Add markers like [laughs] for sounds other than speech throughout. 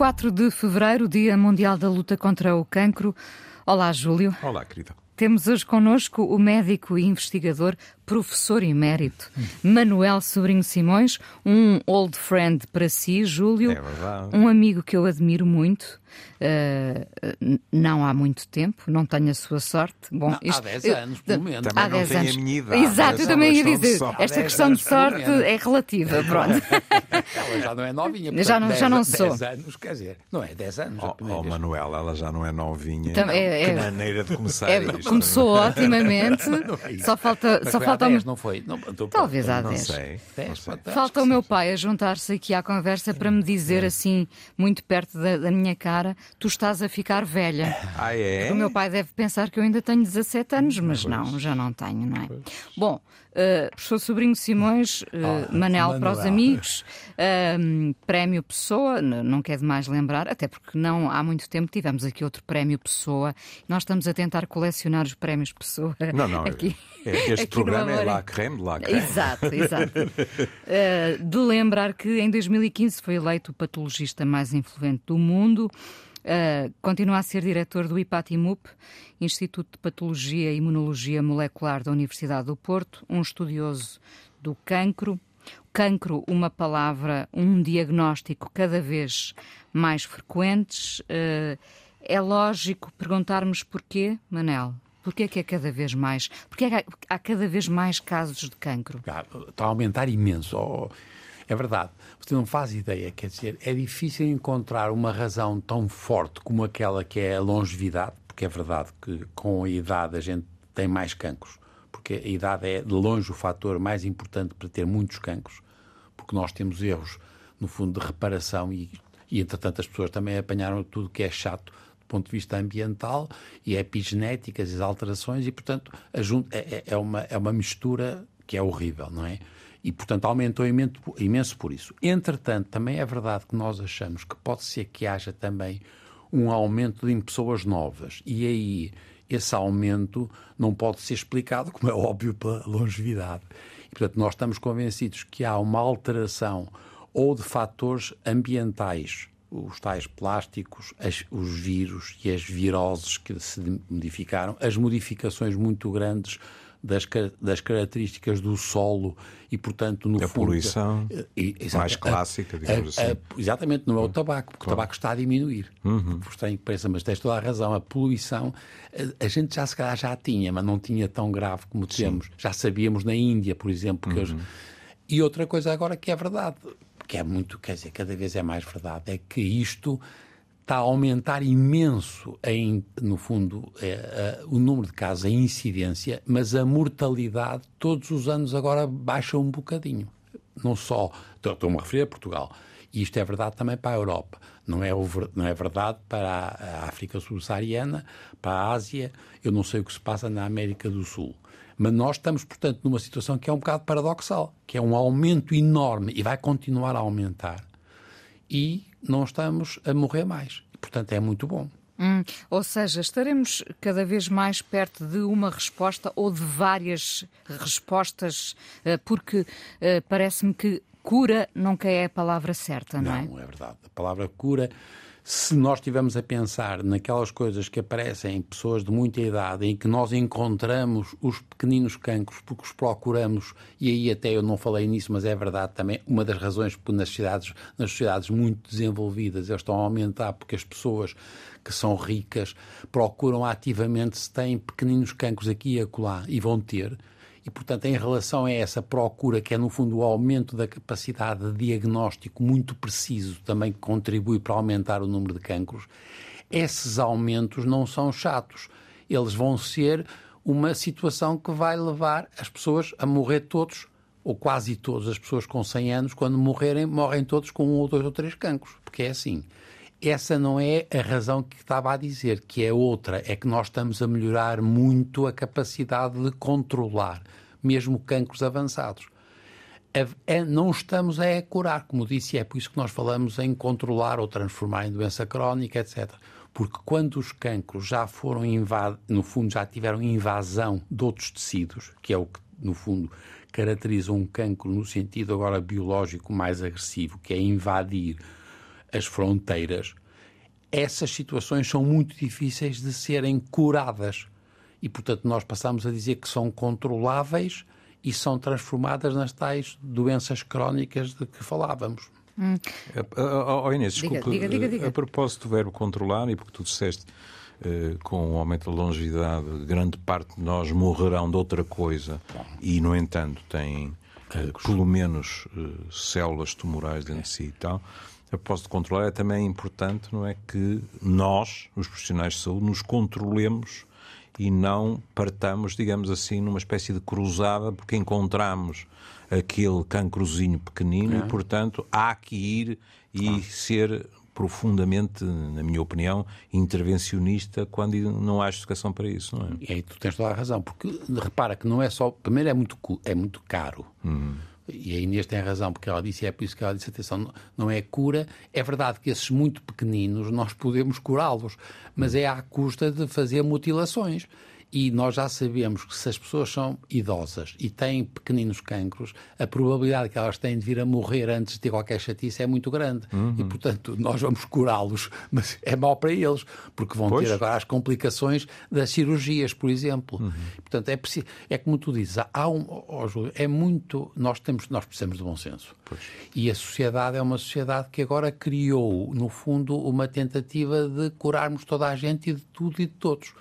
4 de fevereiro, Dia Mundial da Luta contra o Cancro. Olá, Júlio. Olá, querida. Temos hoje connosco o médico e investigador, professor emérito, Manuel Sobrinho Simões, um old friend para si, Júlio. É verdade. Um amigo que eu admiro muito. Uh, não há muito tempo, não tenho a sua sorte. Bom, não, isto, há 10 anos, pelo menos. Também há não 10 anos. a minha idade. Exato, eu também ia dizer. Esta questão de sorte é relativa. Pronto. ela já não é [laughs] novinha. Portanto, Já não- 10, já não sou. 10 anos, quer dizer, não é 10 anos. Oh, oh, ela já não é novinha. Então, é- é- que maneira de começar É, isto. começou [laughs] otimamente. é. Só falta, Mas só foi falta há o 10, meu- não foi? Não, Talvez há Não 10. sei. 10, não sei. pode- Falta o meu pai a juntar-se aqui à conversa para me dizer assim, muito perto da, da minha cara, tu estás a ficar velha. [laughs] Ah, é? O meu pai deve pensar que eu ainda tenho 17 anos, mas não, já não tenho, não é? Bom, uh, professor Sobrinho Simões, uh, Manel para os amigos, um, Prémio Pessoa, não quer demais lembrar, até porque não há muito tempo tivemos aqui outro Prémio Pessoa. Nós estamos a tentar colecionar os Prémios Pessoa. Não, não. Aqui, é- Este aqui programa é lá creme lá creme. Exato, exato. Uh, de lembrar que em 2015 foi eleito o patologista mais influente do mundo. Uh, continua a ser diretor do IPATIMUP, Instituto de Patologia e Imunologia Molecular da Universidade do Porto, um estudioso do cancro. Cancro, uma palavra, um diagnóstico cada vez mais frequentes. Uh, é lógico perguntarmos porquê, Manel? Porquê que é cada vez mais? Porquê é que há cada vez mais casos de cancro? Está a aumentar imenso. Oh, é verdade. Você não faz ideia. Quer dizer, é difícil encontrar uma razão tão forte como aquela que é a longevidade, porque é verdade que com a idade a gente tem mais cancros, porque a idade é de longe o fator mais importante para ter muitos cancros, porque nós temos erros, no fundo, de reparação e, e entretanto, as pessoas também apanharam tudo que é chato do ponto de vista ambiental e epigenéticas, as alterações, e, portanto, a jun- é, é- é uma, é uma mistura que é horrível, não é? E, portanto, aumentou imenso, por isso. Entretanto, também é verdade que nós achamos que pode ser que haja também um aumento em pessoas novas. E aí, esse aumento não pode ser explicado, como é óbvio, pela longevidade. E, portanto, nós estamos convencidos que há uma alteração ou de fatores ambientais, os tais plásticos, as- os vírus e as viroses que se modificaram, as modificações muito grandes das, das características do solo e, portanto, no A fundo... poluição E- exato, mais a- clássica, digamos a- a- assim. exatamente, não é o tabaco, porque o tabaco está a diminuir. Uhum. Que pareça, mas tens toda a razão. A poluição, a, a gente já se calhar já tinha, mas não tinha tão grave como temos. Já sabíamos na Índia, por exemplo. Que Uhum. E outra coisa agora que é verdade, que é muito, quer dizer, cada vez é mais verdade, é que isto está a aumentar imenso, em, no fundo, é, é, o número de casos, a incidência, mas a mortalidade todos os anos agora baixa um bocadinho. Não só, estou- estou-me a referir a Portugal, e isto é verdade também para a Europa. Não é, não é verdade para a África subsaariana, para a Ásia, eu não sei o que se passa na América do Sul. Mas nós estamos, portanto, numa situação que é um bocado paradoxal, que é um aumento enorme e vai continuar a aumentar e não estamos a morrer mais. Portanto, é muito bom. Hum, ou seja, estaremos cada vez mais perto de uma resposta ou de várias respostas, eh, porque eh, parece-me que cura nunca é a palavra certa, não, é? Não, é verdade. A palavra cura, se nós estivermos a pensar naquelas coisas que aparecem em pessoas de muita idade, em que nós encontramos os pequeninos cancros porque os procuramos, e aí até eu não falei nisso, mas é verdade também, uma das razões nas sociedades, nas sociedades muito desenvolvidas eles estão a aumentar porque as pessoas que são ricas procuram ativamente se têm pequeninos cancros aqui e acolá, e vão ter, e, portanto, em relação a essa procura, que é, no fundo, o aumento da capacidade de diagnóstico muito preciso, também que contribui para aumentar o número de cancros, esses aumentos não são chatos. Eles vão ser uma situação que vai levar as pessoas a morrer todos, ou quase todas as pessoas com 100 anos, quando morrerem, morrem todos com um ou dois ou três cancros. Porque é assim. Essa não é a razão que estava a dizer, que é outra, é que nós estamos a melhorar muito a capacidade de controlar, mesmo cancros avançados. A- a- não estamos a é curar, como disse, é por isso que nós falamos em controlar ou transformar em doença crónica, etc. Porque quando os cancros já foram invadidos, no fundo já tiveram invasão de outros tecidos, que é o que, no fundo, caracteriza um cancro no sentido agora biológico mais agressivo, que é invadir as fronteiras, essas situações são muito difíceis de serem curadas. E, portanto, nós passamos a dizer que são controláveis e são transformadas nas tais doenças crónicas de que falávamos. Hum. Oh, Inês, desculpa, diga, diga, diga. a propósito do verbo controlar, e porque tu disseste uh, com o aumento da longevidade, grande parte de nós morrerão de outra coisa e, no entanto, têm uh, pelo menos uh, células tumorais dentro de si e tal. A propósito de controlar, é também importante, não é, que nós, os profissionais de saúde, nos controlemos e não partamos, digamos assim, numa espécie de cruzada, porque encontramos aquele cancrozinho pequenino é. e, portanto, há que ir e ah. ser profundamente, na minha opinião, intervencionista quando não há justificação para isso, não é? E aí tu tens toda a razão, porque repara que não é só. Primeiro, é muito, é muito caro. Hum. E a Inês tem razão, porque ela disse, e é por isso que ela disse, atenção, não é cura. É verdade que esses muito pequeninos nós podemos curá-los, mas é à custa de fazer mutilações. E nós já sabemos que se as pessoas são idosas e têm pequeninos cancros, a probabilidade que elas têm de vir a morrer antes de ter qualquer chatice é muito grande. Uhum. E, portanto, nós vamos curá-los, [laughs] mas é mau para eles, porque vão pois. ter agora as complicações das cirurgias, por exemplo. Uhum. Portanto, é, preciso, é como tu dizes, há um, oh, Júlio, é muito. Nós, temos, nós precisamos de bom senso. Pois. E a sociedade é uma sociedade que agora criou, no fundo, uma tentativa de curarmos toda a gente e de tudo e de todos.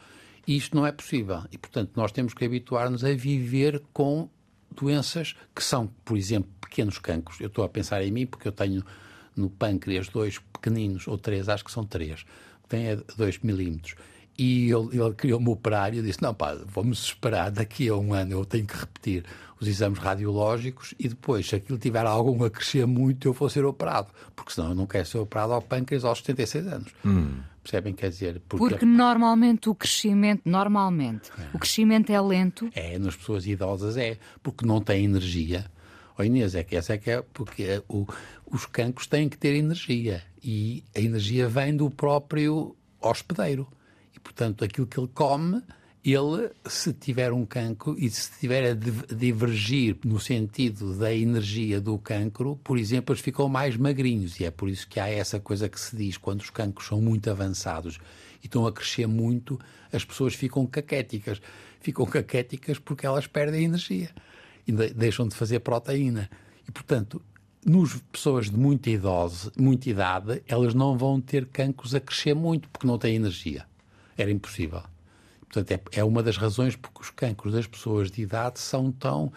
E isto não é possível. E, portanto, nós temos que habituar-nos a viver com doenças que são, por exemplo, pequenos cancros. Eu estou a pensar em mim porque eu tenho no pâncreas dois pequeninos, ou três, acho que são três, que têm dois milímetros. E ele, ele criou-me operar e eu disse: Não, pá, vamos esperar, daqui a um ano eu tenho que repetir os exames radiológicos e depois, se aquilo tiver algum a crescer muito, eu vou ser operado. Porque senão eu não quero ser operado ao pâncreas aos 76 anos. Hum. Percebem? Quer dizer. Porque, porque normalmente o crescimento, normalmente, é. o crescimento é lento. É, nas pessoas idosas é, porque não têm energia. Oh Inês, é que essa é que é, porque é, o, os cancros têm que ter energia e a energia vem do próprio hospedeiro. E, portanto, aquilo que ele come, ele, se tiver um cancro e se estiver a divergir no sentido da energia do cancro, por exemplo, eles ficam mais magrinhos. E é por isso que há essa coisa que se diz, quando os cancros são muito avançados e estão a crescer muito, as pessoas ficam caquéticas. Ficam caquéticas porque elas perdem energia e deixam de fazer proteína. E, portanto, nos pessoas de muita, muita idade, elas não vão ter cancros a crescer muito porque não têm energia era impossível. Portanto, é, é uma das razões porque os cancros das pessoas de idade são tão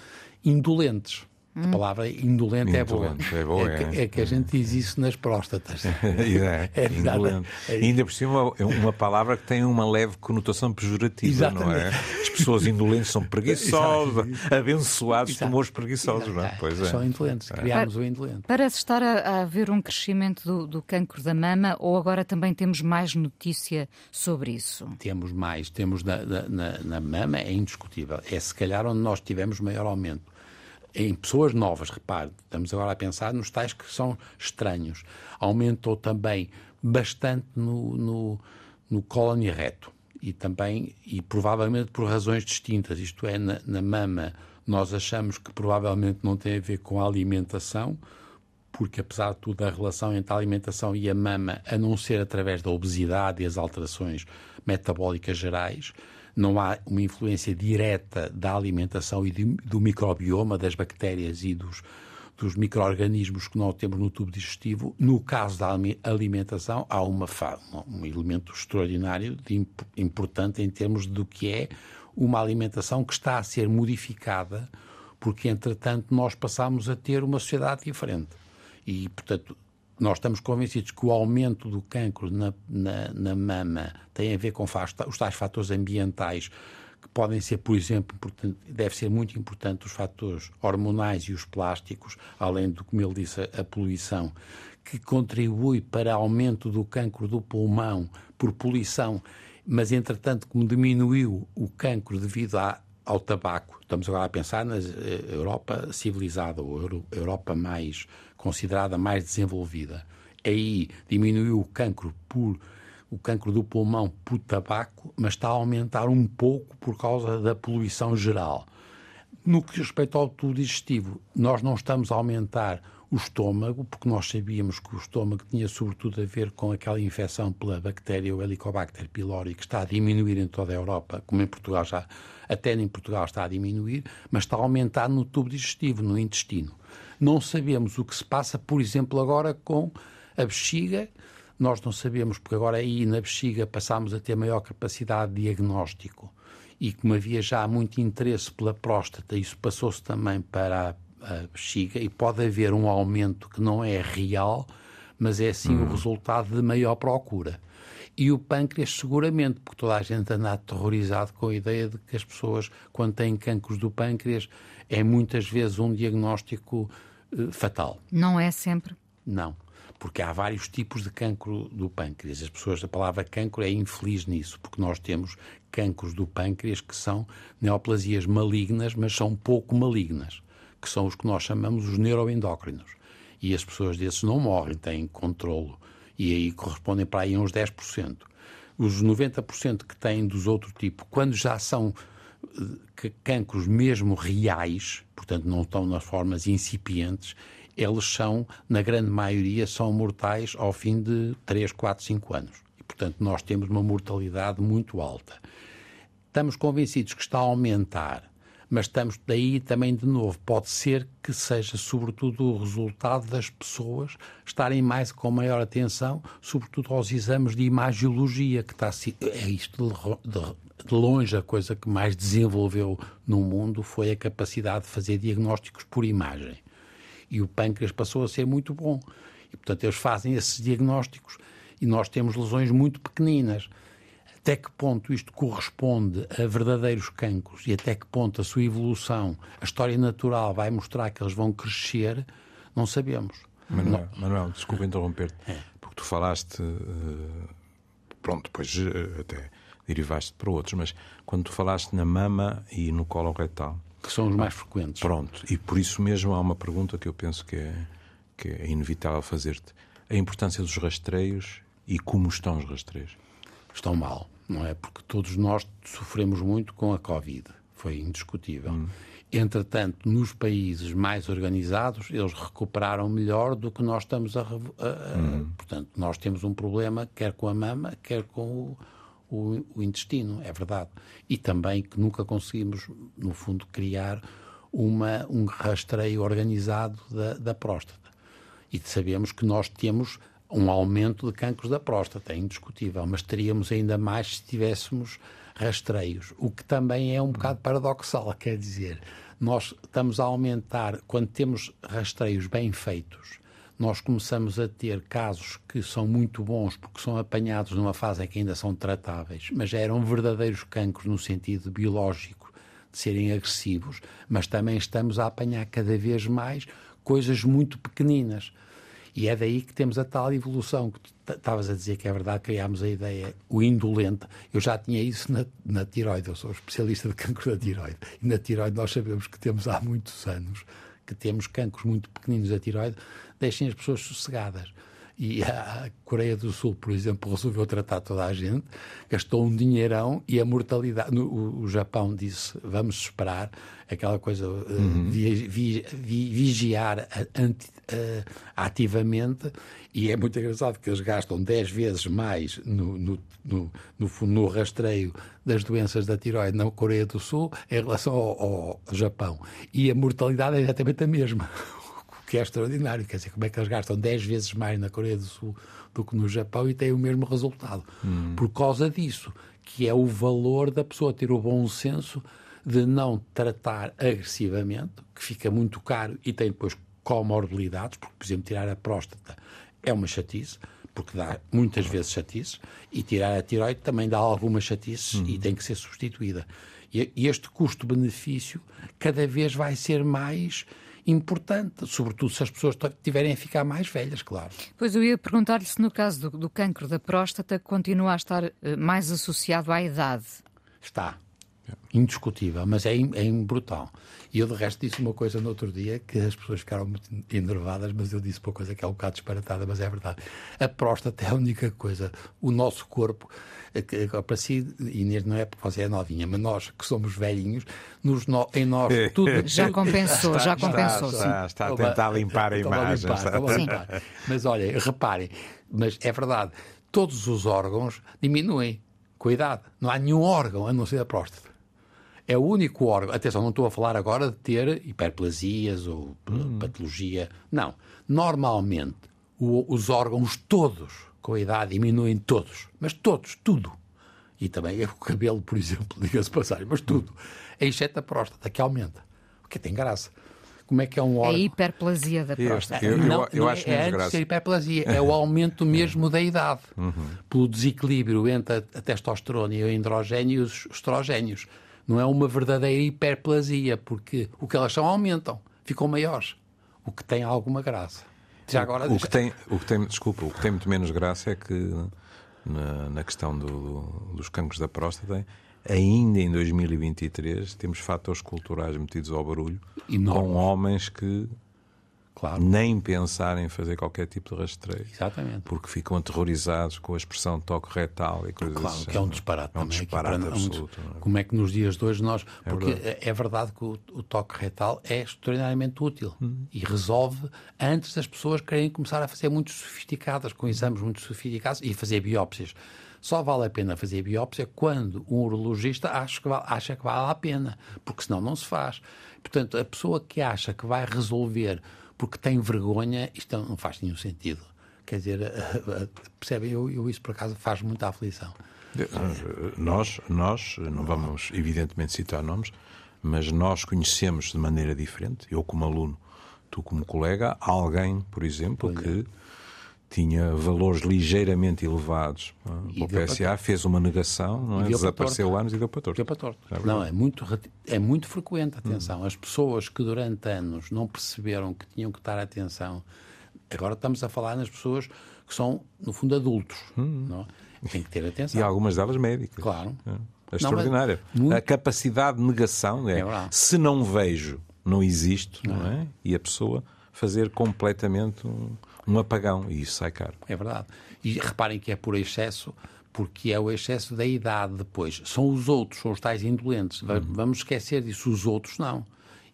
indolentes. A palavra indolente, indolente é boa. É, boa é, que, é, que, a gente diz isso nas próstatas. [laughs] é, é [laughs] indolente. É ainda por cima, é uma palavra que tem uma leve conotação pejorativa, Exatamente. não é? As pessoas indolentes são preguiçosas, [laughs] abençoados Exato. tumores preguiçosos, Exato. não é? Pois é. São indolentes, criámos o indolente. Parece estar a, a haver um crescimento do, do cancro da mama ou agora também temos mais notícia sobre isso? Temos mais. Temos na, na, na mama, é indiscutível. É se calhar onde nós tivemos maior aumento em pessoas novas, repare, estamos agora a pensar nos tais que são estranhos. Aumentou também bastante no, no, no reto. E também, e provavelmente por razões distintas, isto é, na, na mama, nós achamos que provavelmente não tem a ver com a alimentação, porque apesar de tudo a relação entre a alimentação e a mama, a não ser através da obesidade e as alterações metabólicas gerais, não há uma influência direta da alimentação e do microbioma, das bactérias e dos, dos micro-organismos que nós temos no tubo digestivo. No caso da alimentação, há uma, um elemento extraordinário, de, importante em termos do que é uma alimentação que está a ser modificada, porque, entretanto, nós passamos a ter uma sociedade diferente. E, portanto, nós estamos convencidos que o aumento do cancro na, na, na mama tem a ver com os tais fatores ambientais que podem ser, por exemplo, deve ser muito importante os fatores hormonais e os plásticos, além do, como ele disse, a, poluição, que contribui para aumento do cancro do pulmão por poluição, mas entretanto, como diminuiu o cancro devido à, ao tabaco, estamos agora a pensar na eh, Europa civilizada, ou Europa mais considerada mais desenvolvida. Aí diminuiu o cancro por o cancro do pulmão por tabaco, mas está a aumentar um pouco por causa da poluição geral. No que respeita ao tubo digestivo, nós não estamos a aumentar o estômago, porque nós sabíamos que o estômago tinha sobretudo a ver com aquela infecção pela bactéria, o Helicobacter pylori, que está a diminuir em toda a Europa, como em Portugal já, até em Portugal está a diminuir, mas está a aumentar no tubo digestivo, no intestino. Não sabemos o que se passa, por exemplo, agora com a bexiga. Nós não sabemos, porque agora aí na bexiga passámos a ter maior capacidade de diagnóstico e como havia já muito interesse pela próstata, isso passou-se também para a bexiga e pode haver um aumento que não é real, mas é sim o resultado de maior procura. E o pâncreas, seguramente, porque toda a gente anda aterrorizado com a ideia de que as pessoas, quando têm cancros do pâncreas, é muitas vezes um diagnóstico uh, fatal. Não é sempre? Não, porque há vários tipos de cancro do pâncreas. As pessoas, a palavra cancro é infeliz nisso, porque nós temos cancros do pâncreas que são neoplasias malignas, mas são pouco malignas que são os que nós chamamos os neuroendócrinos. E as pessoas desses não morrem, têm controlo. E aí correspondem para aí uns 10%. Os 90% que têm dos outro tipo, quando já são eh, cancros mesmo reais, portanto não estão nas formas incipientes, eles são, na grande maioria, são mortais ao fim de 3, 4, 5 anos. E, portanto, nós temos uma mortalidade muito alta. Estamos convencidos que está a aumentar mas estamos daí também de novo. Pode ser que seja sobretudo o resultado das pessoas estarem mais com maior atenção, sobretudo aos exames de imagiologia, que está é isto de, longe a coisa que mais desenvolveu no mundo foi a capacidade de fazer diagnósticos por imagem. E o pâncreas passou a ser muito bom. E, portanto, eles fazem esses diagnósticos e nós temos lesões muito pequeninas até que ponto isto corresponde a verdadeiros cancros e até que ponto a sua evolução, a história natural vai mostrar que eles vão crescer, não sabemos. Manuel, não. Manuel desculpa interromper-te, é. porque tu falaste, uh, pronto, depois uh, até derivaste para outros, mas quando tu falaste na mama e no colo retal. Que são os mais frequentes. Pronto, e por isso mesmo há uma pergunta que eu penso que é, que é inevitável fazer-te. A importância dos rastreios e como estão os rastreios? Estão mal não é? Porque todos nós sofremos muito com a Covid, foi indiscutível. Hum. Entretanto, nos países mais organizados, eles recuperaram melhor do que nós estamos a. a, a hum. Portanto, nós temos um problema quer com a mama, quer com o, o, o, intestino, é verdade. E também que nunca conseguimos, no fundo, criar uma, um rastreio organizado da, da próstata. E sabemos que nós temos um aumento de cancros da próstata, é indiscutível, mas teríamos ainda mais se tivéssemos rastreios, o que também é um bocado paradoxal, quer dizer, nós estamos a aumentar, quando temos rastreios bem feitos, nós começamos a ter casos que são muito bons porque são apanhados numa fase em que ainda são tratáveis, mas eram verdadeiros cancros no sentido biológico de serem agressivos, mas também estamos a apanhar cada vez mais coisas muito pequeninas. E é daí que temos a tal evolução que estavas a dizer que é verdade, criámos a ideia, o indolente. Eu já tinha isso na, na tiroide, eu sou especialista de cancro da tiroide. E na tiroide nós sabemos que temos há muitos anos que temos cancros muito pequeninos da tiroide, deixem as pessoas sossegadas. E a Coreia do Sul, por exemplo, resolveu tratar toda a gente, gastou um dinheirão e a mortalidade. No, o, Japão disse: vamos esperar, aquela coisa, eh, uhum. vi, vi, vi, vigiar anti, uh, ativamente. E é muito engraçado que eles gastam 10 vezes mais no, no, no, no, no rastreio das doenças da tiroide na Coreia do Sul em relação ao, ao Japão. E a mortalidade é exatamente a mesma que é extraordinário. Quer dizer, como é que eles gastam 10 vezes mais na Coreia do Sul do que no Japão e têm o mesmo resultado? Hum. Por causa disso, que é o valor da pessoa ter o bom senso de não tratar agressivamente, que fica muito caro e tem depois comorbilidades, porque, por exemplo, tirar a próstata é uma chatice, porque dá muitas vezes chatices, e tirar a tiroide também dá algumas chatices e tem que ser substituída. E este custo-benefício cada vez vai ser mais importante, sobretudo se as pessoas tiverem a ficar mais velhas, claro. Pois eu ia perguntar-lhe se no caso do, do cancro da próstata continua a estar uh, mais associado à idade. Está. Indiscutível, mas é, é brutal. E eu, de resto, disse uma coisa no outro dia que as pessoas ficaram muito enervadas, mas eu disse uma coisa que é um bocado disparatada, mas é verdade. A próstata é a única coisa, o nosso corpo, para si, Inês, não é porque você é novinha, mas nós que somos velhinhos, nos, em nós [laughs] tudo. Já compensou, já compensou. Está, está, está a tentar limpar a imagem. Limpar, limpar. Mas olha, reparem, mas é verdade, todos os órgãos diminuem. Cuidado, não há nenhum órgão a não ser a próstata. É o único órgão. Atenção, não estou a falar agora de ter hiperplasias ou hum. patologia. Não. Normalmente, o, os órgãos todos, com a idade, diminuem todos. Mas todos, tudo. E também o cabelo, por exemplo, [laughs] diga-se passagem, mas tudo. Exceto a próstata, que aumenta. O que tem graça como é que é um órgão. A hiperplasia da próstata. Eu, eu, não, eu, não acho é, é antes a hiperplasia, é [laughs] o aumento mesmo da idade, uhum. pelo desequilíbrio entre a, a testosterona e o androgênio e os estrogénios. Não é uma verdadeira hiperplasia, porque o que elas são aumentam, ficam maiores, o que tem alguma graça. Já agora, o, que tem, o que tem, desculpa, o que tem muito menos graça é que na, na questão do, dos cancros da próstata ainda em 2023 temos fatores culturais metidos ao barulho Enorme. com homens que claro. nem pensar em fazer qualquer tipo de rastreio. Exatamente. Porque ficam aterrorizados com a expressão toque retal e coisas claro, assim. que é um disparate. É um disparate para, absoluto. Um, como é que nos dias de hoje nós... É porque verdade. é verdade que o, o, toque retal é extraordinariamente útil hum. e resolve antes das pessoas querem começar a fazer muito sofisticadas, com exames muito sofisticados e fazer biópsias. Só vale a pena fazer biópsia quando um urologista acha que, vale, acha que vale a pena, porque senão não se faz. Portanto, a pessoa que acha que vai resolver porque tem vergonha, isto não faz nenhum sentido. Quer dizer, [laughs] percebem? Eu, eu isso por acaso faz muita aflição. Nós, nós, não vamos evidentemente citar nomes, mas nós conhecemos de maneira diferente, eu como aluno, tu como colega, alguém, por exemplo, que é tinha valores ligeiramente elevados é? o PSA, fez uma negação, não é? desapareceu anos e deu para torto. Deu para torto. É não, é muito, é muito frequente, atenção. Hum. As pessoas que durante anos não perceberam que tinham que dar atenção, agora estamos a falar nas pessoas que são, no fundo, adultos. Hum. Não? É? Tem que ter atenção. E algumas delas médicas. Claro. É, é extraordinária. Não, muito... A capacidade de negação é, é se não vejo, não existo, não, não é? E a pessoa fazer completamente um um apagão e isso sai caro. É verdade. E reparem que é por excesso, porque é o excesso da idade depois. São os outros, são os tais indolentes. Uhum. Vamos esquecer disso, os outros não.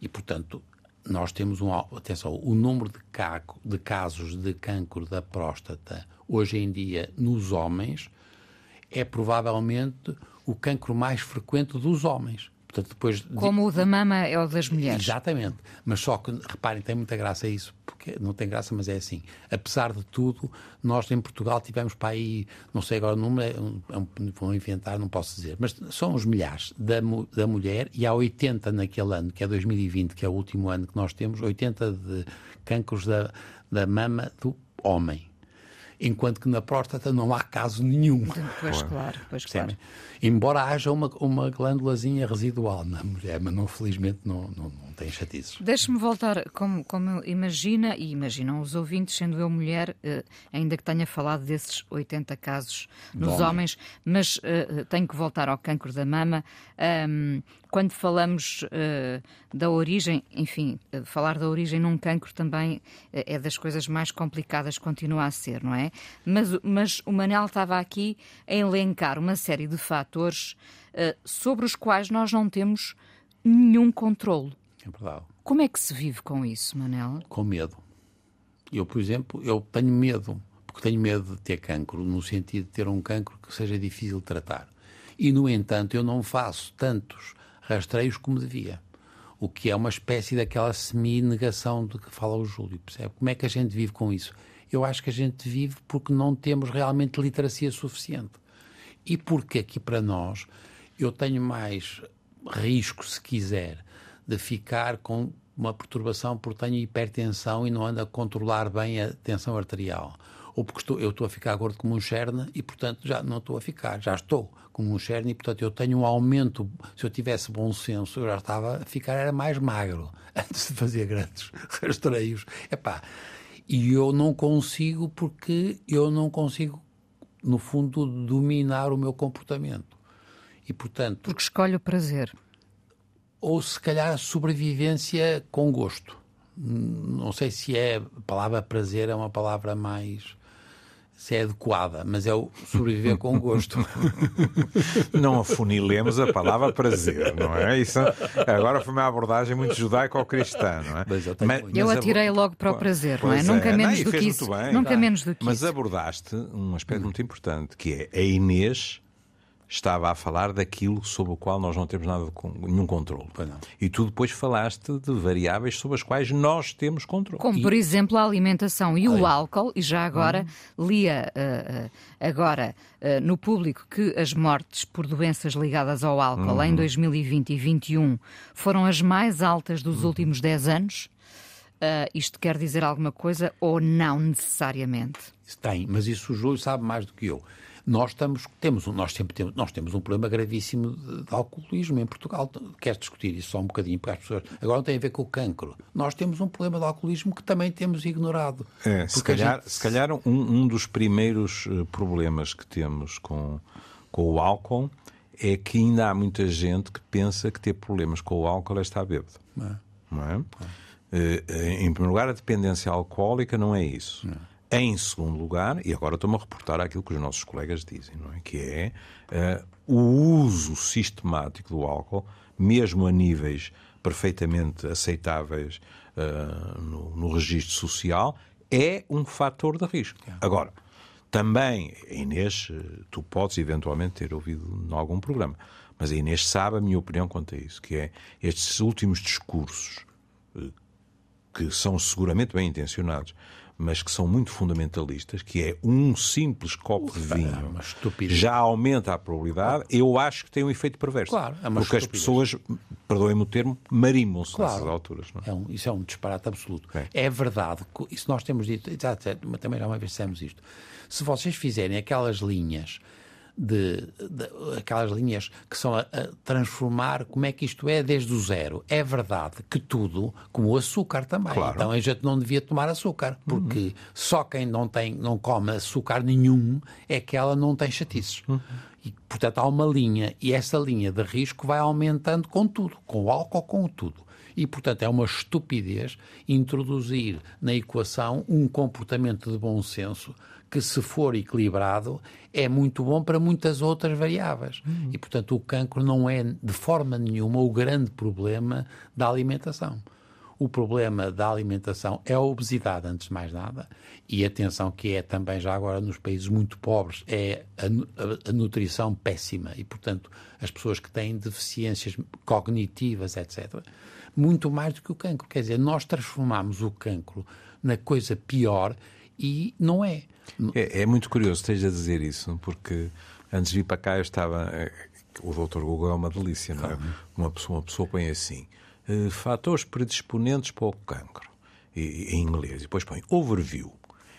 E, portanto, nós temos um. Atenção, o número de, caco, de casos de cancro da próstata hoje em dia nos homens é provavelmente o cancro mais frequente dos homens. Portanto, depois Como o da mama é o das mulheres. Exatamente. Mas só que, reparem, tem muita graça isso, porque não tem graça, mas é assim. Apesar de tudo, nós em Portugal tivemos para aí, não sei agora o número, é um, vou inventar, não posso dizer, mas são os milhares da, da mulher e há 80 naquele ano, que é 2020, que é o último ano que nós temos, 80 de cancros da, da mama do homem enquanto que na próstata não há caso nenhum. Pois claro, pois claro. Embora haja uma, uma glândulazinha residual na mulher, mas não, felizmente não, não, não tem chatices. Deixe-me voltar, como, como imagina, e imaginam os ouvintes, sendo eu mulher, eh, ainda que tenha falado desses 80 casos nos Bom. homens, mas eh, tenho que voltar ao cancro da mama. Um, quando falamos uh, da origem, enfim, uh, falar da origem num cancro também uh, é das coisas mais complicadas, continua a ser, não é? Mas, mas o Manel estava aqui a elencar uma série de fatores sobre os quais nós não temos nenhum controle. É verdade. Como é que se vive com isso, Manel? Com medo. Eu, por exemplo, eu tenho medo, porque tenho medo de ter cancro, no sentido de ter um cancro que seja difícil de tratar. E, no entanto, eu não faço tantos rastreios como devia. O que é uma espécie daquela semi-negação de que fala o Júlio, percebe? Como é que a gente vive com isso? Eu acho que a gente vive porque não temos realmente literacia suficiente. E porque aqui para nós eu tenho mais risco, se quiser, de ficar com uma perturbação porque tenho hipertensão e não ando a controlar bem a tensão arterial ou porque estou, eu estou a ficar gordo como um cherne e, portanto, já não estou a ficar, já estou como um cherne e, portanto, eu tenho um aumento. Se eu tivesse bom senso, eu já estava a ficar, era mais magro [laughs] antes de fazer grandes [laughs] rastreios. Epá, e eu não consigo porque eu não consigo, no fundo, dominar o meu comportamento. E, portanto, Porque escolhe o prazer. Ou se calhar a sobrevivência com gosto. Não sei se é a palavra prazer é uma palavra mais se é adequada, mas é o sobreviver com gosto. [laughs] Não afunilemos a palavra prazer, não é? Isso agora foi uma abordagem muito judaico-cristã, não é? Mas eu muito. Eu Mas atirei logo para o prazer, não é? Pois Nunca não, menos e do que isso. bem, Nunca tá. menos do que Mas isso. abordaste um aspecto muito importante, que é a Inês estava a falar daquilo sobre o qual nós não temos nada de nenhum controle. E tu depois falaste de variáveis sobre as quais nós temos controle. Como, por exemplo, a alimentação e o álcool, e já agora Uhum. lia ah, agora ah, no público que as mortes por doenças ligadas ao álcool Uhum. em 2020 e 2021 foram as mais altas Uhum. dos últimos 10 anos. Ah, isto quer dizer alguma coisa ou não necessariamente? Tem, mas isso o Júlio sabe mais do que eu. Nós estamos, temos, um- nós sempre temos, nós temos um problema gravíssimo de, de alcoolismo em Portugal. Queres discutir isso só um bocadinho, porque as pessoas agora não tem a ver com o cancro. Nós temos um problema de alcoolismo que também temos ignorado. É, se, calhar, gente- se calhar um, um dos primeiros eh, problemas que temos com, com o álcool é que ainda há muita gente que pensa que ter problemas com o álcool é estar bêbado. Não é? Eh, eh, em primeiro lugar, a dependência alcoólica não é isso. Em segundo lugar, e agora estou-me a reportar aquilo que os nossos colegas dizem, não é? que é eh, o uso sistemático do álcool, mesmo a níveis perfeitamente aceitáveis eh, no, no registro social, é um fator de risco. Agora, também, a Inês, eh, tu podes eventualmente ter ouvido em algum programa, mas a Inês sabe a minha opinião quanto a isso, que é estes últimos discursos que são seguramente bem intencionados, mas que são muito fundamentalistas, que é um simples copo de vinho estupidez. já aumenta a probabilidade, eu acho que tem um efeito perverso. Claro, é uma porque as estupidez. pessoas, perdoem-me o termo, marimbam-se Claro. nessas alturas. É? É um- isso é um disparate absoluto. É. É, verdade, que isso nós temos dito, mas também já uma vez dissemos isto. Se vocês fizerem aquelas linhas de, de- aquelas linhas que são a, a transformar como é que isto é desde o zero. É verdade que tudo, como o açúcar também. Claro. Então a gente não devia tomar açúcar, porque só quem não tem, não come açúcar nenhum é que ela não tem chatices. E, portanto, há uma linha, e essa linha de risco vai aumentando com tudo, com o álcool, com tudo. E, portanto, é uma estupidez introduzir na equação um comportamento de bom senso que, se for equilibrado, é muito bom para muitas outras variáveis. E, portanto, o cancro não é, de forma nenhuma, o grande problema da alimentação. O problema da alimentação é a obesidade, antes de mais nada, e atenção que é também já agora nos países muito pobres, é a, a- a nutrição péssima e, portanto, as pessoas que têm deficiências cognitivas, etc. Muito mais do que o cancro. Quer dizer, nós transformamos o cancro na coisa pior e não é. É, é muito curioso esteja a dizer isso, porque antes de vir para cá eu estava. eh, O doutor Google é uma delícia, não é? Uma pessoa, uma pessoa põe assim: eh, fatores predisponentes para o cancro, e, em inglês, e depois põe overview.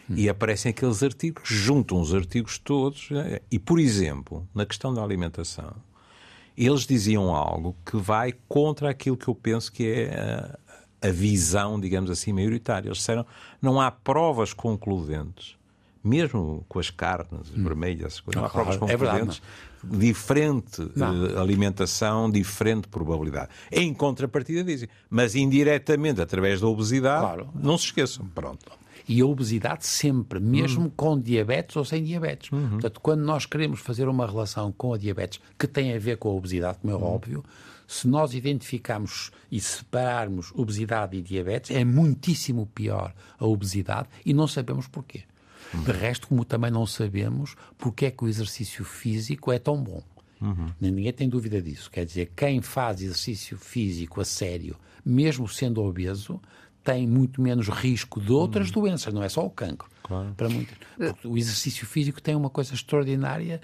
E aparecem aqueles artigos, juntam os artigos todos, eh, e, por exemplo, na questão da alimentação, eles diziam algo que vai contra aquilo que eu penso que é a, a visão, digamos assim, maioritária. Eles disseram não há provas concludentes, mesmo com as carnes vermelhas, Claro, provas é verdade, concludentes. diferente Não. eh, alimentação, diferente probabilidade. Em contrapartida, dizem, mas indiretamente, através da obesidade, Claro. não se esqueçam. Pronto. E a obesidade sempre, mesmo com diabetes ou sem diabetes. Portanto, quando nós queremos fazer uma relação com a diabetes que tem a ver com a obesidade, como é óbvio, se nós identificarmos e separarmos obesidade e diabetes, é muitíssimo pior a obesidade e não sabemos porquê. De resto, como também não sabemos porque é que o exercício físico é tão bom. Ninguém tem dúvida disso. Quer dizer, quem faz exercício físico a sério, mesmo sendo obeso, tem muito menos risco de outras doenças, não é só o cancro. Para muitas. Porque o exercício físico tem uma coisa extraordinária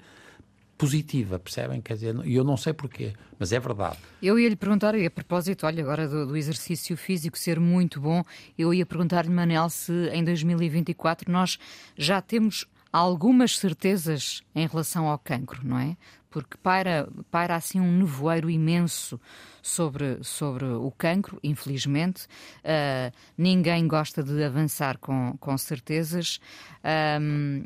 positiva, percebem? Quer dizer, e eu não sei porquê, mas é verdade. Eu ia lhe perguntar, e a propósito, olha, agora do, do exercício físico ser muito bom, eu ia perguntar-lhe, Manel, se em 2024 nós já temos algumas certezas em relação ao cancro, não é? Porque paira, paira assim um nevoeiro imenso sobre, sobre o cancro, infelizmente. Ah, ninguém gosta de avançar com, com certezas. Ahm,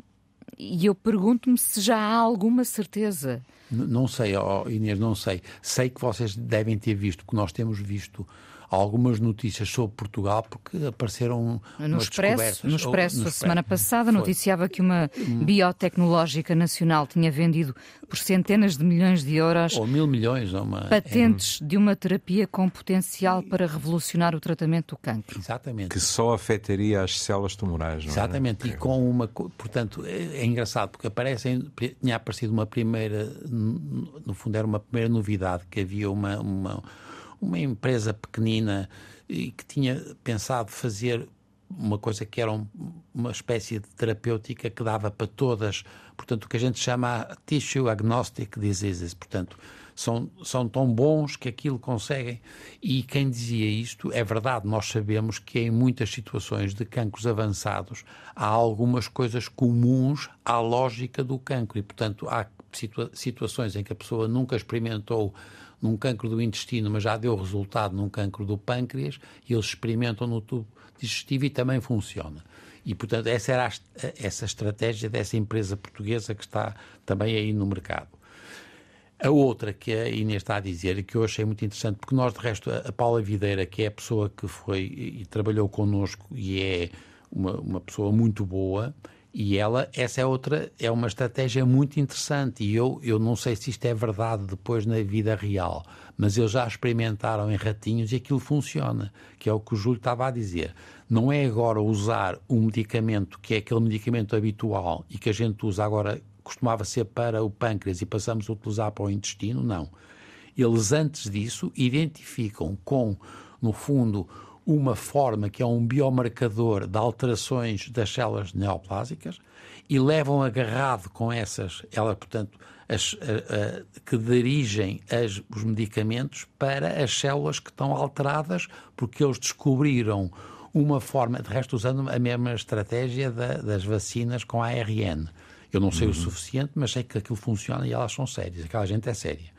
e eu pergunto-me se já há alguma certeza. Não sei, oh Inês, não sei. Sei que vocês devem ter visto, porque nós temos visto algumas notícias sobre Portugal porque apareceram no Expresso, no Expresso, no a semana passada, Foi. noticiava que uma biotecnológica nacional tinha vendido por centenas de milhões de euros ou mil milhões uma... patentes é... de uma terapia com potencial para revolucionar o tratamento do cancro. Exatamente. Que só afetaria as células tumorais, não é? Exatamente, é? e com uma... Portanto, é, é engraçado, porque aparece, tinha aparecido uma primeira, no fundo era uma primeira novidade, que havia uma, uma uma empresa pequenina e que tinha pensado fazer uma coisa que era um, uma espécie de terapêutica que dava para todas, portanto, o que a gente chama tissue agnostic diseases, portanto, são, são tão bons que aquilo conseguem. E quem dizia isto é verdade, nós sabemos que em muitas situações de cancros avançados há algumas coisas comuns à lógica do cancro. E, portanto, há situa situações em que a pessoa nunca experimentou num cancro do intestino, mas já deu resultado num cancro do pâncreas, e eles experimentam no tubo digestivo e também funciona. E, portanto, essa era a, essa estratégia dessa empresa portuguesa que está também aí no mercado. A outra que a Inês está a dizer e que eu achei muito interessante, porque nós, de resto, a Paula Videira, que é a pessoa que foi e trabalhou connosco e é uma, uma pessoa muito boa, e ela, essa é outra, é uma estratégia muito interessante. E eu, eu não sei se isto é verdade depois na vida real, mas eles já experimentaram em ratinhos e aquilo funciona, que é o que o Júlio estava a dizer. Não é agora usar um medicamento que é aquele medicamento habitual e que a gente usa agora, costumava ser para o pâncreas e passamos a utilizar para o intestino, não. Eles, antes disso, identificam com, no fundo, uma forma que é um biomarcador de alterações das células neoplásicas e levam agarrado com essas, ela, portanto, as, a, a, que dirigem as, os medicamentos para as células que estão alteradas, porque eles descobriram uma forma, de resto, usando a mesma estratégia da, das vacinas com ARN. Eu não sei uhum. o suficiente, mas sei que aquilo funciona e elas são sérias, aquela gente é séria.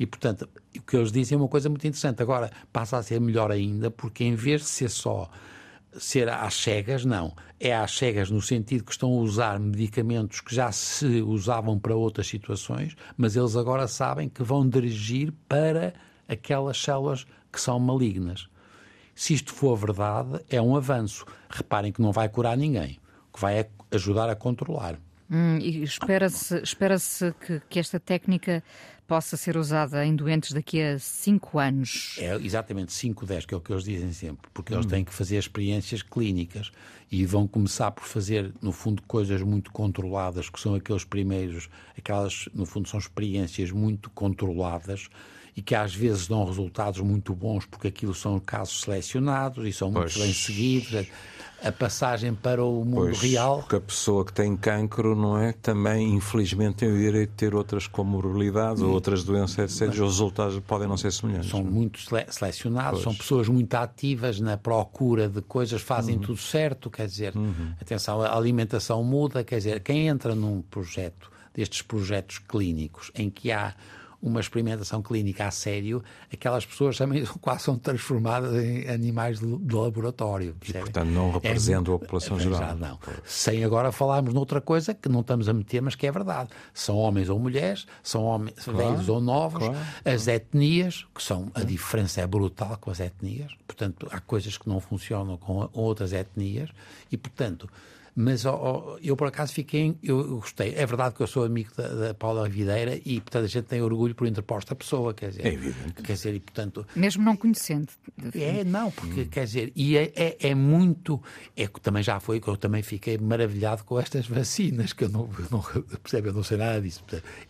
E, portanto, o que eles dizem é uma coisa muito interessante. Agora passa a ser melhor ainda, porque em vez de ser só ser às cegas, não. É às cegas no sentido que estão a usar medicamentos que já se usavam para outras situações, mas eles agora sabem que vão dirigir para aquelas células que são malignas. Se isto for verdade, é um avanço. Reparem que não vai curar ninguém, que vai ajudar a controlar. Hum, espera-se espera que, que esta técnica possa ser usada em doentes daqui a 5 anos? É exatamente 5, 10, que é o que eles dizem sempre, porque hum. eles têm que fazer experiências clínicas e vão começar por fazer, no fundo, coisas muito controladas, que são aqueles primeiros, aquelas, no fundo, são experiências muito controladas e que às vezes dão resultados muito bons, porque aquilo são casos selecionados e são muito bem seguidos a passagem para o mundo pois, real. Porque a pessoa que tem cancro, não é? Também, infelizmente, tem o direito de ter outras comorbilidades ou outras doenças, etc. Os resultados podem não ser semelhantes. São muito selecionados, pois. são pessoas muito ativas na procura de coisas, fazem uhum. tudo certo, quer dizer, uhum. atenção, a alimentação muda, quer dizer, quem entra num projeto, destes projetos clínicos, em que há uma experimentação clínica a sério, aquelas pessoas também [laughs] quase são transformadas em animais de, de laboratório. E, portanto, não representam é, a população é, geral. não. Sem agora falarmos noutra coisa que não estamos a meter, mas que é verdade. São homens ou mulheres, são homens claro, velhos ou novos, claro, as claro. etnias, que são, a diferença é brutal com as etnias, portanto, há coisas que não funcionam com outras etnias, e, portanto, mas oh, eu por acaso fiquei, eu, gostei. É verdade que eu sou amigo da, da, Paula Videira e, portanto, a gente tem orgulho por interposta pessoa, quer dizer. É evidente. Quer dizer, e, portanto. Mesmo não conhecendo. É, não, porque, hum. quer dizer, e é, é, é, muito. É que também já foi que eu também fiquei maravilhado com estas vacinas, que eu não, eu não percebe, eu não sei nada disso.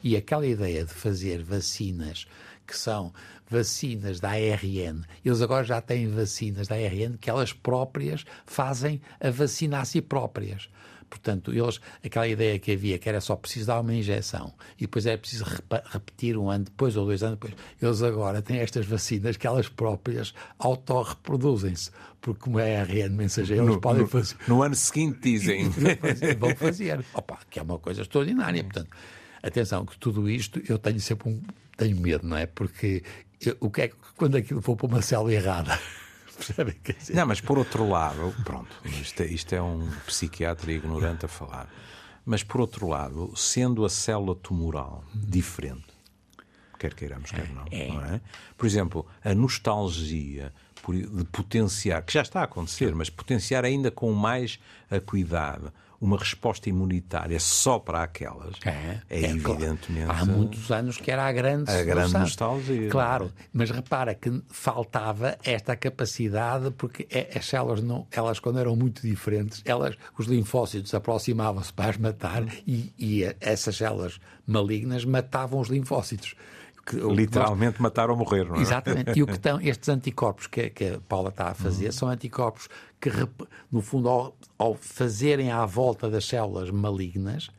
E aquela ideia de fazer vacinas que são vacinas da ARN. Eles agora já têm vacinas da ARN que elas próprias fazem a vacina a si próprias. Portanto, eles, aquela ideia que havia que era só preciso dar uma injeção e depois era preciso repetir um ano depois ou dois anos depois, eles agora têm estas vacinas que elas próprias autorreproduzem-se, porque como é ARN mensageiro, eles podem fazer. No ano seguinte dizem. [laughs] Vão fazer. Opa, que é uma coisa extraordinária. Portanto, atenção, que tudo isto eu tenho sempre um. tenho medo, não é? Porque o que é quando aquilo for para uma célula errada? [laughs] Não, mas por outro lado, pronto, isto é, isto é um psiquiatra ignorante a falar. Mas, por outro lado, sendo a célula tumoral diferente, quer queiramos, quer não, é. não é? Por exemplo, a nostalgia de potenciar, que já está a acontecer, mas potenciar ainda com mais cuidado uma resposta imunitária só para aquelas é, é, é evidentemente. Claro. Há muitos anos que era a grande A grande nostalgia. Claro, mas repara que faltava esta capacidade, porque é, as células, não, elas quando eram muito diferentes, elas, os linfócitos aproximavam-se para as matar e, e essas células malignas matavam os linfócitos. Que, Literalmente nós... matar ou morrer, não é? Exatamente. E o que [laughs] estão, estes anticorpos que, que a Paula está a fazer uhum. são anticorpos que, no fundo, ao, ao fazerem à volta das células malignas,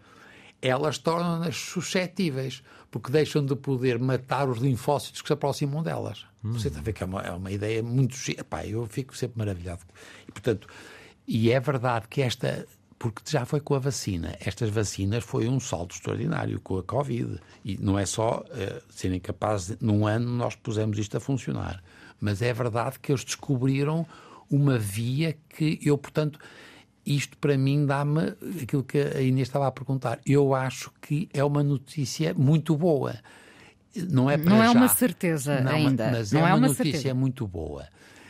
elas tornam-nas suscetíveis, porque deixam de poder matar os linfócitos que se aproximam delas. Hum. Você está a ver que é uma, é uma ideia muito. Epá, eu fico sempre maravilhado. E, portanto, e é verdade que esta porque já foi com a vacina. Estas vacinas foi um salto extraordinário com a Covid. E não é só uh, serem capazes, num ano nós pusemos isto a funcionar. Mas é verdade que eles descobriram uma via que eu, portanto, isto para mim dá-me aquilo que a Inês estava a perguntar. Eu acho que é uma notícia muito boa. Não é, não é uma certeza não, ainda. Mas não é, é uma, notícia certeza. muito boa.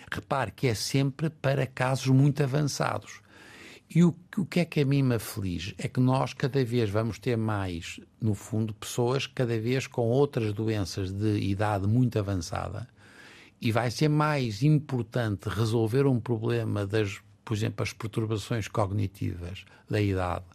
Repare que é sempre para casos muito avançados. E o, o que é que a mim me aflige? É que nós cada vez vamos ter mais, no fundo, pessoas cada vez com outras doenças de idade muito avançada e vai ser mais importante resolver um problema das, por exemplo, as perturbações cognitivas da idade.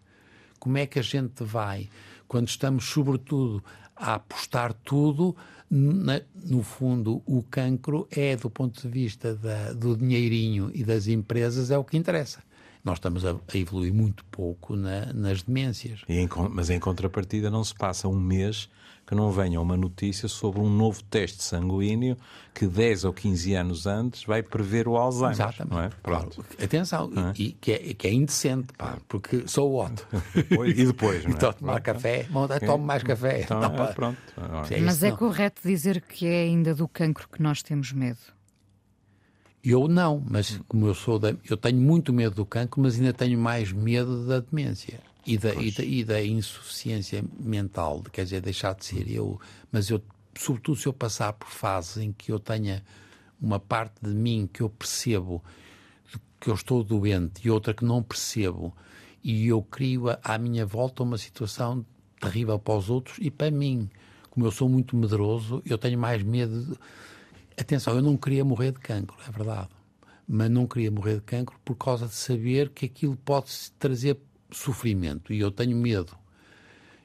Como é que a gente vai, quando estamos, sobretudo, a apostar tudo, na, no fundo, o cancro é, do ponto de vista da, do dinheirinho e das empresas, é o que interessa nós estamos a, a evoluir muito pouco na, nas demências. Em, mas em contrapartida não se passa um mês que não venha uma notícia sobre um novo teste sanguíneo que 10 ou 15 anos antes vai prever o Alzheimer. Exatamente. Não é? Pronto. Atenção, é? E, que, é, que é indecente, pá, porque sou [laughs] what? e depois, não é? Então, tomar café, tomo mais café. Então, não, é, pronto. Mas é correto dizer que é ainda do cancro que nós temos medo? Eu não, mas como eu sou da, eu tenho muito medo do cancro, mas ainda tenho mais medo da demência e da, e da, e da, insuficiência mental, quer dizer, deixar de ser eu. Mas eu, sobretudo se eu passar por fases em que eu tenha uma parte de mim que eu percebo que eu estou doente e outra que não percebo, e eu crio à minha volta uma situação terrível para os outros e para mim. Como eu sou muito medroso, eu tenho mais medo. De Atenção, eu não queria morrer de cancro, é verdade. Mas não queria morrer de cancro por causa de saber que aquilo pode trazer sofrimento. E eu tenho medo.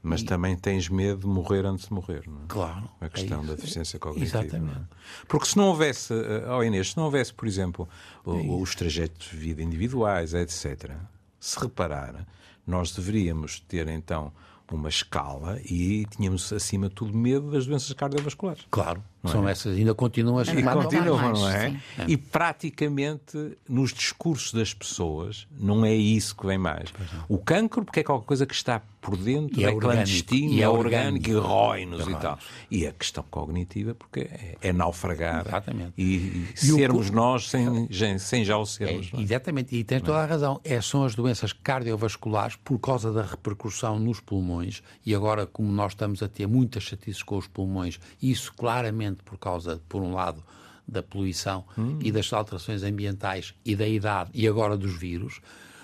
Mas e... também tens medo de morrer antes de morrer, não é? Claro. A questão é da deficiência cognitiva. Exatamente. É? Porque se não houvesse, oh Inês, se não houvesse, por exemplo, é os trajetos de vida individuais, etc., se reparar, nós deveríamos ter então uma escala e tínhamos, acima de tudo, medo das doenças cardiovasculares. Claro, são é? essas, ainda continuam a chamar. Continuam, não é? E praticamente nos discursos das pessoas não é isso que vem mais. O cancro, porque é qualquer coisa que está por dentro, e é, é clandestino, e é, é orgânico, e rói-nos e tal. E a questão cognitiva, porque é, é naufragar exatamente. e, e, e sermos o... nós sem, sem já o sermos. É, exatamente, e tens toda a razão. É, são as doenças cardiovasculares por causa da repercussão nos pulmões, e agora, como nós estamos a ter muitas chatices com os pulmões, isso claramente por causa, por um lado, da poluição hum. e das alterações ambientais e da idade e agora dos vírus,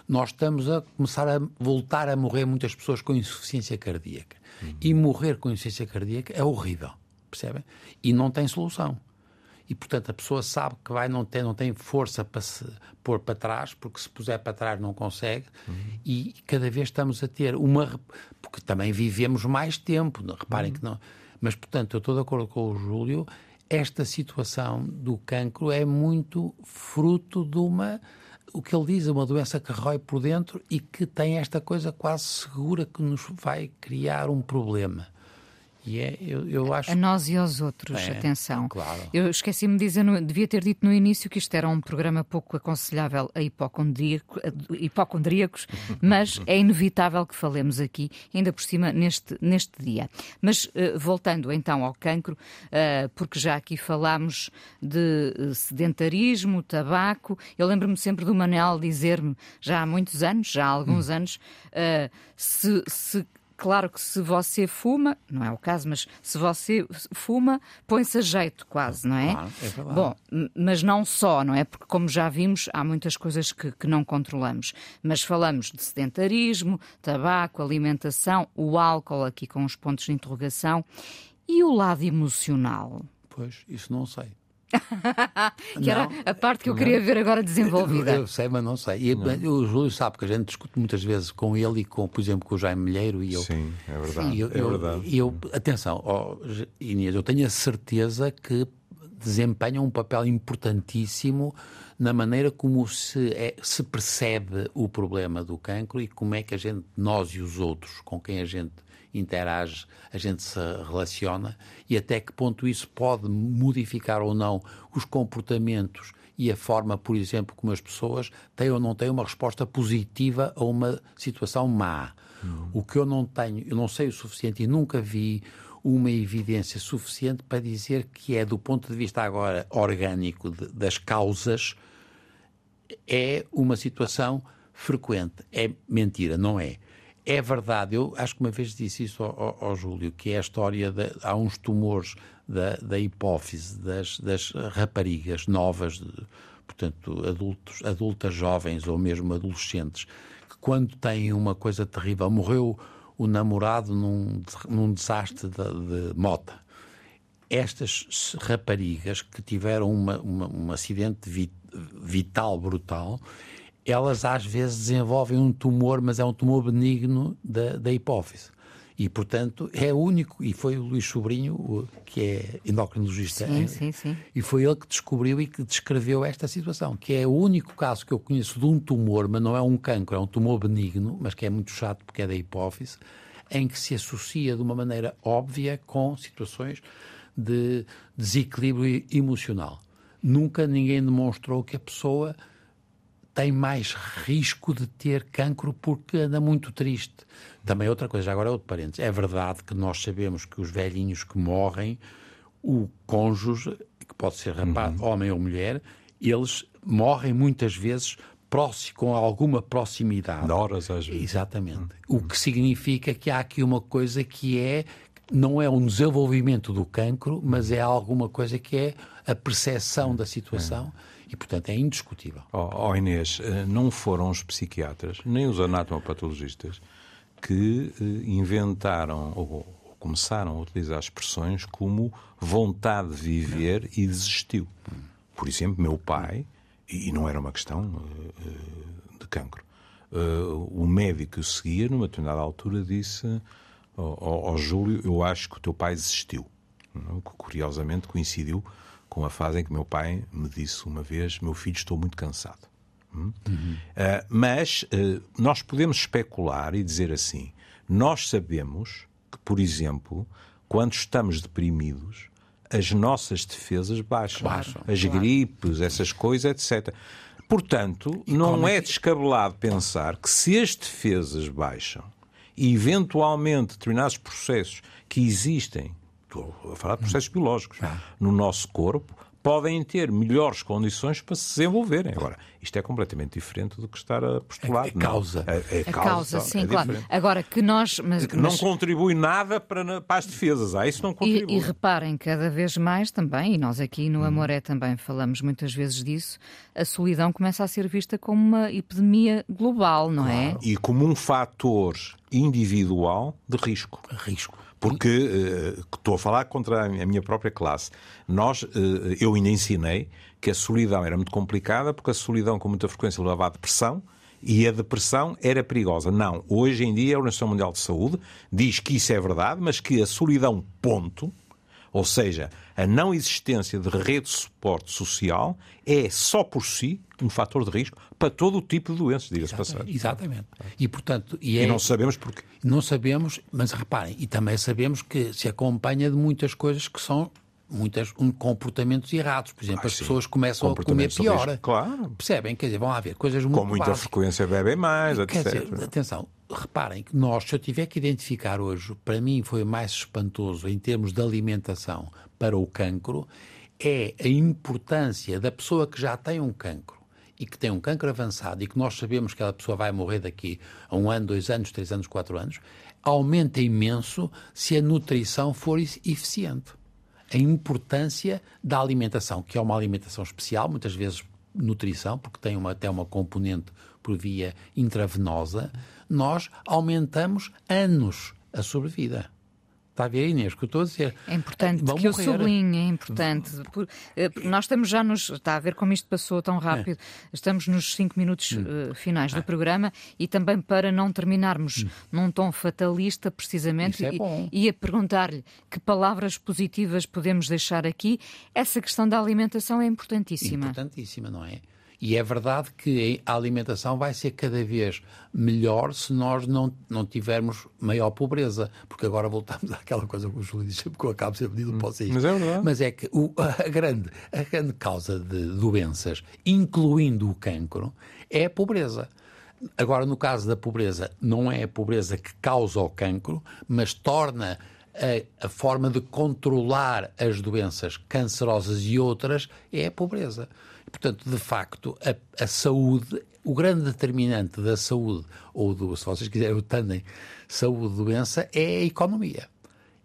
nós estamos a começar a voltar a morrer muitas pessoas com insuficiência cardíaca. Uhum. E morrer com insuficiência cardíaca é horrível, percebem? E não tem solução. E, portanto, a pessoa sabe que vai não tem, não tem força para se pôr para trás, porque se puser para trás não consegue, e cada vez estamos a ter uma. Porque também vivemos mais tempo, reparem que não. Mas, portanto, eu estou de acordo com o Júlio, esta situação do cancro é muito fruto de uma o que ele diz uma doença que rói por dentro e que tem esta coisa quase segura que nos vai criar um problema. E é, eu, eu acho... A nós e aos outros, é, atenção. Claro. Eu esqueci-me de dizer, devia ter dito no início que isto era um programa pouco aconselhável a, hipocondríaco, a hipocondríacos, [laughs] mas é inevitável que falemos aqui, ainda por cima, neste, neste dia. Mas uh, voltando então ao cancro, uh, porque já aqui falámos de uh, sedentarismo, tabaco, eu lembro-me sempre do Manel dizer-me, já há muitos anos, já há alguns hum. anos, se, se Claro que se você fuma, não é o caso, mas se você fuma, põe-se a jeito quase, não é? Claro, é verdade. Bom, mas não só, não é? Porque, como já vimos, há muitas coisas que, que não controlamos. Mas falamos de sedentarismo, tabaco, alimentação, o álcool, aqui com os pontos de interrogação, e o lado emocional. Pois, isso não sei. [laughs] que era a parte que eu queria ver agora desenvolvida. Eu, eu sei, mas não sei. E o Júlio sabe que a gente discute muitas vezes com ele e com, por exemplo, com o Jaime Milheiro e eu. Sim, é verdade. E eu, é verdade. E eu, atenção, oh, Inês, eu tenho a certeza que desempenham um papel importantíssimo na maneira como se, é, se percebe o problema do cancro e como é que a gente, nós e os outros, com quem a gente interage, a gente se relaciona e até que ponto isso pode modificar ou não os comportamentos e a forma, por exemplo, como as pessoas têm ou não têm uma resposta positiva a uma situação má. Uhum. O que eu não tenho, eu não sei o suficiente e nunca vi uma evidência suficiente para dizer que é, do ponto de vista agora orgânico de, das causas, é uma situação frequente. É mentira, não é? É verdade, eu acho que uma vez disse isso ao, ao, ao Júlio, que é a história de há uns tumores da, da hipófise das, das raparigas novas, de, portanto, adultos, adultas jovens ou mesmo adolescentes, que quando têm uma coisa terrível, morreu o namorado num, num desastre de, de mota. Estas raparigas que tiveram uma, uma, um acidente vital brutal elas às vezes desenvolvem um tumor, mas é um tumor benigno da, da hipófise. E, portanto, é único, e foi o Luís Sobrinho, que é endocrinologista, sim, sim, sim. e foi ele que descobriu e que descreveu esta situação, que é o único caso que eu conheço de um tumor, mas não é um cancro, é um tumor benigno, mas que é muito chato porque é da hipófise, em que se associa de uma maneira óbvia com situações de desequilíbrio emocional. Nunca ninguém demonstrou que a pessoa tem mais risco de ter cancro porque anda muito triste. Também outra coisa, agora é outro parênteses. É verdade que nós sabemos que os velhinhos que morrem, o cônjuge, que pode ser rapaz, uhum. homem ou mulher, eles morrem muitas vezes próximo, com alguma proximidade. De horas às vezes. Exatamente. Uhum. O que significa que há aqui uma coisa que é não é um desenvolvimento do cancro, mas é alguma coisa que é a percepção da situação. É e, portanto, é indiscutível. Oh, oh Inês, eh, não foram os psiquiatras, nem os anatomopatologistas, que eh, inventaram ou começaram a utilizar expressões como vontade de viver e desistiu. Por exemplo, meu pai, e não era uma questão eh, de cancro, o médico que o seguia, numa determinada altura, disse ao, ao Júlio: Eu acho que o teu pai desistiu. Que curiosamente coincidiu com a fase em que meu pai me disse uma vez: Meu filho, estou muito cansado. Hum? Uhum. Uh, mas uh, nós podemos especular e dizer assim: nós sabemos que, por exemplo, quando estamos deprimidos, as nossas defesas baixam. baixam as claro. gripes, essas coisas, etc. Portanto, e não é, é descabelado pensar que se as defesas baixam e eventualmente determinados processos que existem estou a falar de processos biológicos, ah. no nosso corpo, podem ter melhores condições para se desenvolverem. Agora, isto é completamente diferente do que estar a postular. É, é causa. É, é a causa, causa sim, é claro. Agora que nós. Mas, não mas... contribui nada para, para, as defesas. Ah, isso não contribui. E, e, reparem, cada vez mais também, e nós aqui no hum. Amoré também falamos muitas vezes disso, a solidão começa a ser vista como uma epidemia global, não é? claro. é? E como um fator individual de risco. Risco porque uh, estou a falar contra a minha própria classe. Nós, uh, eu ainda ensinei que a solidão era muito complicada, porque a solidão com muita frequência levava à depressão, e a depressão era perigosa. Não, hoje em dia a Organização Mundial de Saúde diz que isso é verdade, mas que a solidão, ponto, Ou seja, a não existência de rede de suporte social é só por si um fator de risco para todo o tipo de doenças, diga-se passagem. Exatamente. E, portanto, e, é, e, não sabemos porquê. Não sabemos, mas reparem, e também sabemos que se acompanha de muitas coisas que são muitos um, comportamentos errados. Por exemplo, ah, as sim. pessoas começam a comer pior. Claro. Percebem? Quer dizer, vão haver coisas muito Com muita básicas. frequência bebem mais, etc. Quer dizer, atenção, reparem que nós, se eu tiver que identificar hoje, para mim foi mais espantoso em termos de alimentação para o cancro, é a importância da pessoa que já tem um cancro e que tem um cancro avançado e que nós sabemos que aquela pessoa vai morrer daqui a um ano, dois anos, três anos, quatro anos, aumenta imenso se a nutrição for eficiente. A importância da alimentação, que é uma alimentação especial, muitas vezes nutrição, porque tem uma, até uma componente por via intravenosa, nós aumentamos anos a sobrevida. Está a ver, Inês, o que eu estou a dizer? É importante Vão que morrer. eu sublinhe, é importante. Por, eh, nós estamos já nos. Está a ver como isto passou tão rápido. É. Estamos nos cinco minutos uh, finais do é. programa e também para não terminarmos hum. num tom fatalista, precisamente, é e, e a perguntar-lhe que palavras positivas podemos deixar aqui, essa questão da alimentação é importantíssima. Importantíssima, não é? E é verdade que a alimentação vai ser cada vez melhor se nós não, não tivermos maior pobreza. Porque agora voltamos [laughs] àquela coisa que o Júlio disse, porque eu acabo sempre de não posso Mas é verdade. Mas é que o, a, grande, a grande causa de doenças, incluindo o cancro, é a pobreza. Agora, no caso da pobreza, não é a pobreza que causa o cancro, mas torna a, a, forma de controlar as doenças cancerosas e outras é a pobreza. Portanto, de facto, a, a saúde, o grande determinante da saúde, ou do, se vocês quiserem, o tandem saúde-doença, é a economia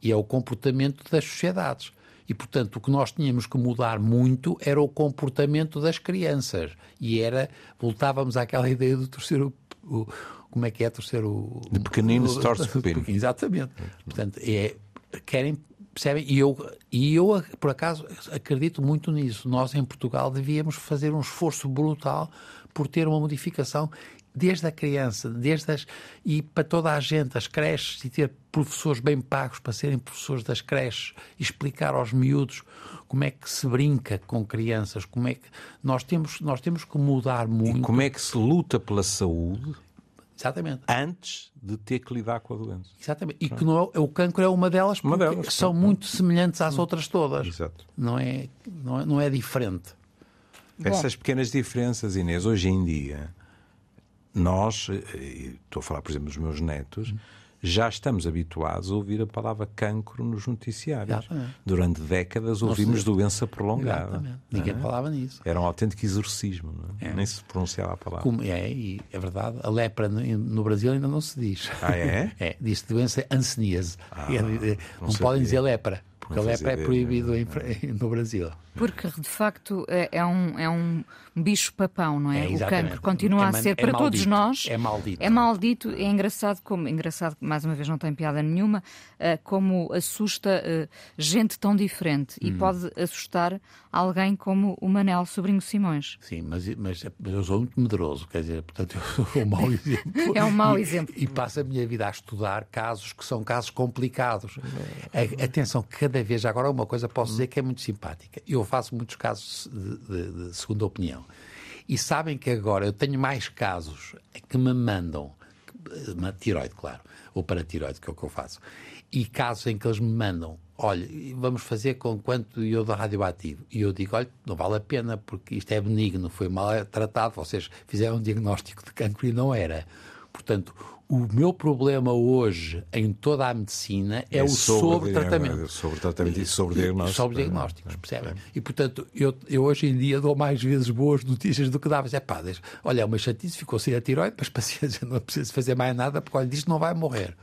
e é o comportamento das sociedades. E, portanto, o que nós tínhamos que mudar muito era o comportamento das crianças. E era, voltávamos àquela [laughs] ideia de torcer o, o como é que é torcer o... De pequenino se torce [laughs] o pepino. Exatamente. Portanto, é, querem Percebem? E eu, e eu, por acaso, acredito muito nisso. Nós, em Portugal, devíamos fazer um esforço brutal por ter uma modificação desde a criança, desde as, e para toda a gente, as creches, e ter professores bem pagos para serem professores das creches, explicar aos miúdos como é que se brinca com crianças, como é que nós temos, nós temos que mudar muito. E como é que se luta pela saúde Exatamente. Antes de ter que lidar com a doença. Exatamente. E que não é, o cancro é uma delas porque uma delas, são muito semelhantes às outras todas. Exato. Não é, não é, não é diferente. Essas Bom. pequenas diferenças, Inês, hoje em dia, nós, eh, estou a falar, por exemplo, dos meus netos, já estamos habituados a ouvir a palavra cancro nos noticiários. Exatamente. Durante décadas ouvimos doença prolongada. Exatamente. Ninguém é? falava nisso. Era um autêntico exorcismo, é? nem se pronunciava a palavra. Como é, e é verdade, a lepra no, Brasil ainda não se diz. Ah, é? [laughs] É, diz doença anseníase. Ah, não, não podem dizer lepra. Porque a lepra é proibido em, [laughs] no Brasil. Porque, de facto, é, é um, é um bicho-papão, não é? é o cancro continua é, a ser, é para todos nós... É maldito. É maldito. É engraçado, como, engraçado, mais uma vez não tem piada nenhuma, uh, como assusta uh, gente tão diferente. Hum. E pode assustar alguém como o Manel Sobrinho Simões. Sim, mas, mas, mas eu sou muito medroso, quer dizer, portanto, eu sou um mau [laughs] exemplo. é um mau exemplo. E, e passo a minha vida a estudar casos que são casos complicados. A, atenção, cada vez, agora uma coisa posso dizer que é muito simpática. Eu faço muitos casos de, de, de segunda opinião. E sabem que agora eu tenho mais casos que me mandam, uma tiroide, claro, ou para tiroide, que é o que eu faço, e casos em que eles me mandam olha, vamos fazer com quanto iodo radioativo. E eu digo, olha, não vale a pena, porque isto é benigno, foi mal tratado, vocês fizeram um diagnóstico de cancro e não era. Portanto, o meu problema hoje em toda a medicina é, é o sobre-tratamento. Sobre tratamento e sobre diagnósticos. Sobre diagnósticos, percebem? E, portanto, eu, eu hoje em dia dou mais vezes boas notícias do que dava. É pá, olha, é uma chatice, ficou sem a tiroide, mas [laughs] paciência, não precisa fazer mais nada, porque olha, disto não vai morrer.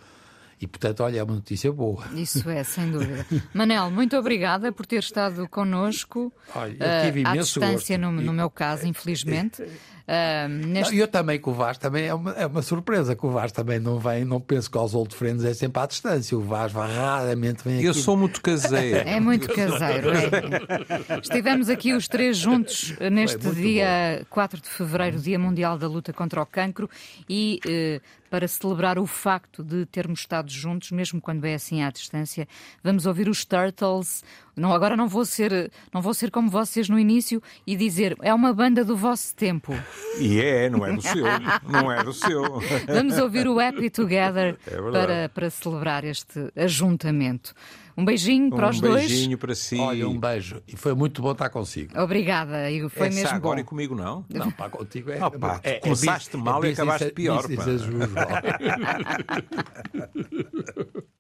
E, portanto, olha, é uma notícia boa. Isso é, sem dúvida. [laughs] Manel, muito obrigada por ter estado connosco. Olha, eu tive uh, à distância, no, no, meu caso, infelizmente. Uh, neste... não, eu também com o Vaz também é uma, é uma surpresa que o Vaz também não vem, não penso que aos old friends é sempre à distância. O Vaz raramente vem aqui. Eu sou muito caseiro. É muito [laughs] caseiro. É. Estivemos aqui os três juntos neste dia bom. 4 de fevereiro, Dia Mundial da Luta contra o Cancro, e uh, para celebrar o facto de termos estado juntos, mesmo quando é assim à distância. Vamos ouvir os Turtles. Não, agora não vou ser, não vou ser como vocês no início e dizer é uma banda do vosso tempo. E é, não é do seu, não é do seu. Vamos ouvir o Happy Together É para, para celebrar este ajuntamento. Um beijinho para um os dois. beijinho para si. Olha, um beijo. E foi muito bom estar consigo. Obrigada, e foi Essa mesmo agora bom. e comigo não? Não, pá, contigo é. Ah, pá, é, começaste mal e business- acabaste pior, pá. as usual. [laughs]